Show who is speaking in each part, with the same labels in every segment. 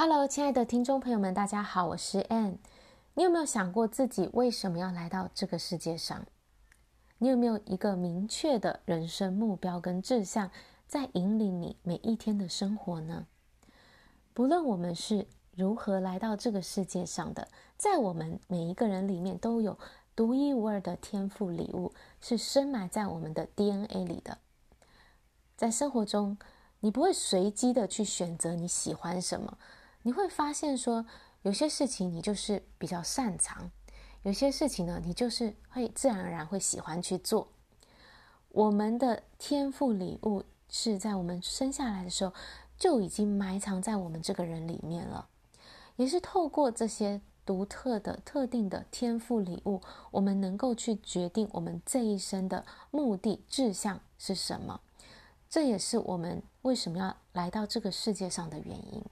Speaker 1: Hello，亲爱的听众朋友们，大家好，我是 Ann。你有没有想过自己为什么要来到这个世界上？你有没有一个明确的人生目标跟志向，在引领你每一天的生活呢？不论我们是如何来到这个世界上的，在我们每一个人里面都有独一无二的天赋礼物，是深埋在我们的 DNA 里的。在生活中，你不会随机的去选择你喜欢什么。你会发现说，有些事情你就是比较擅长，有些事情呢，你就是会自然而然会喜欢去做。我们的天赋礼物是在我们生下来的时候就已经埋藏在我们这个人里面了，也是透过这些独特的、特定的天赋礼物，我们能够去决定我们这一生的目的、志向是什么。这也是我们为什么要来到这个世界上的原因。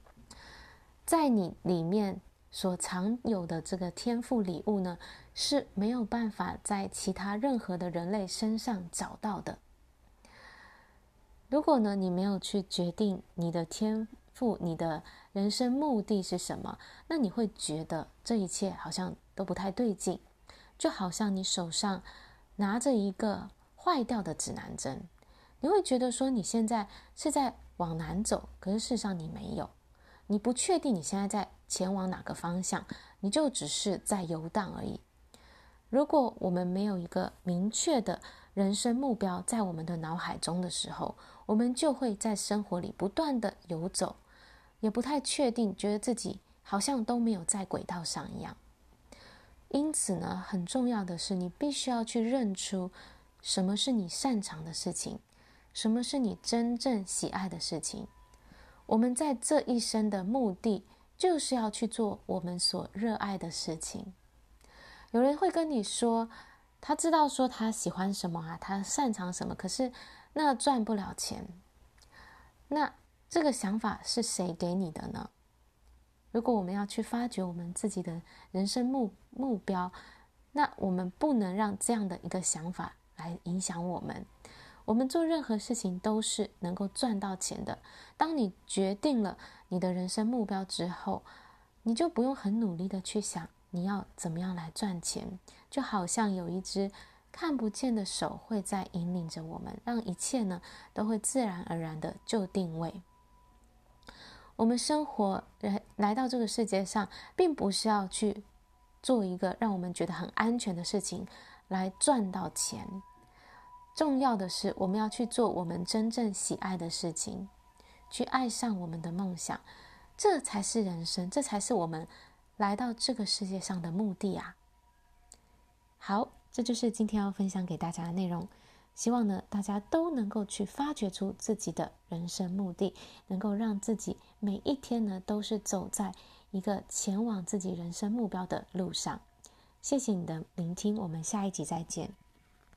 Speaker 1: 在你里面所藏有的这个天赋礼物呢，是没有办法在其他任何的人类身上找到的。如果呢，你没有去决定你的天赋、你的人生目的是什么，那你会觉得这一切好像都不太对劲，就好像你手上拿着一个坏掉的指南针，你会觉得说你现在是在往南走，可是事实上你没有。你不确定你现在在前往哪个方向，你就只是在游荡而已。如果我们没有一个明确的人生目标在我们的脑海中的时候，我们就会在生活里不断的游走，也不太确定，觉得自己好像都没有在轨道上一样。因此呢，很重要的是，你必须要去认出什么是你擅长的事情，什么是你真正喜爱的事情。我们在这一生的目的，就是要去做我们所热爱的事情。有人会跟你说，他知道说他喜欢什么啊，他擅长什么，可是那赚不了钱。那这个想法是谁给你的呢？如果我们要去发掘我们自己的人生目目标，那我们不能让这样的一个想法来影响我们。我们做任何事情都是能够赚到钱的。当你决定了你的人生目标之后，你就不用很努力的去想你要怎么样来赚钱，就好像有一只看不见的手会在引领着我们，让一切呢都会自然而然的就定位。我们生活来来到这个世界上，并不是要去做一个让我们觉得很安全的事情来赚到钱。重要的是，我们要去做我们真正喜爱的事情，去爱上我们的梦想，这才是人生，这才是我们来到这个世界上的目的啊！好，这就是今天要分享给大家的内容。希望呢，大家都能够去发掘出自己的人生目的，能够让自己每一天呢，都是走在一个前往自己人生目标的路上。谢谢你的聆听，我们下一集再见。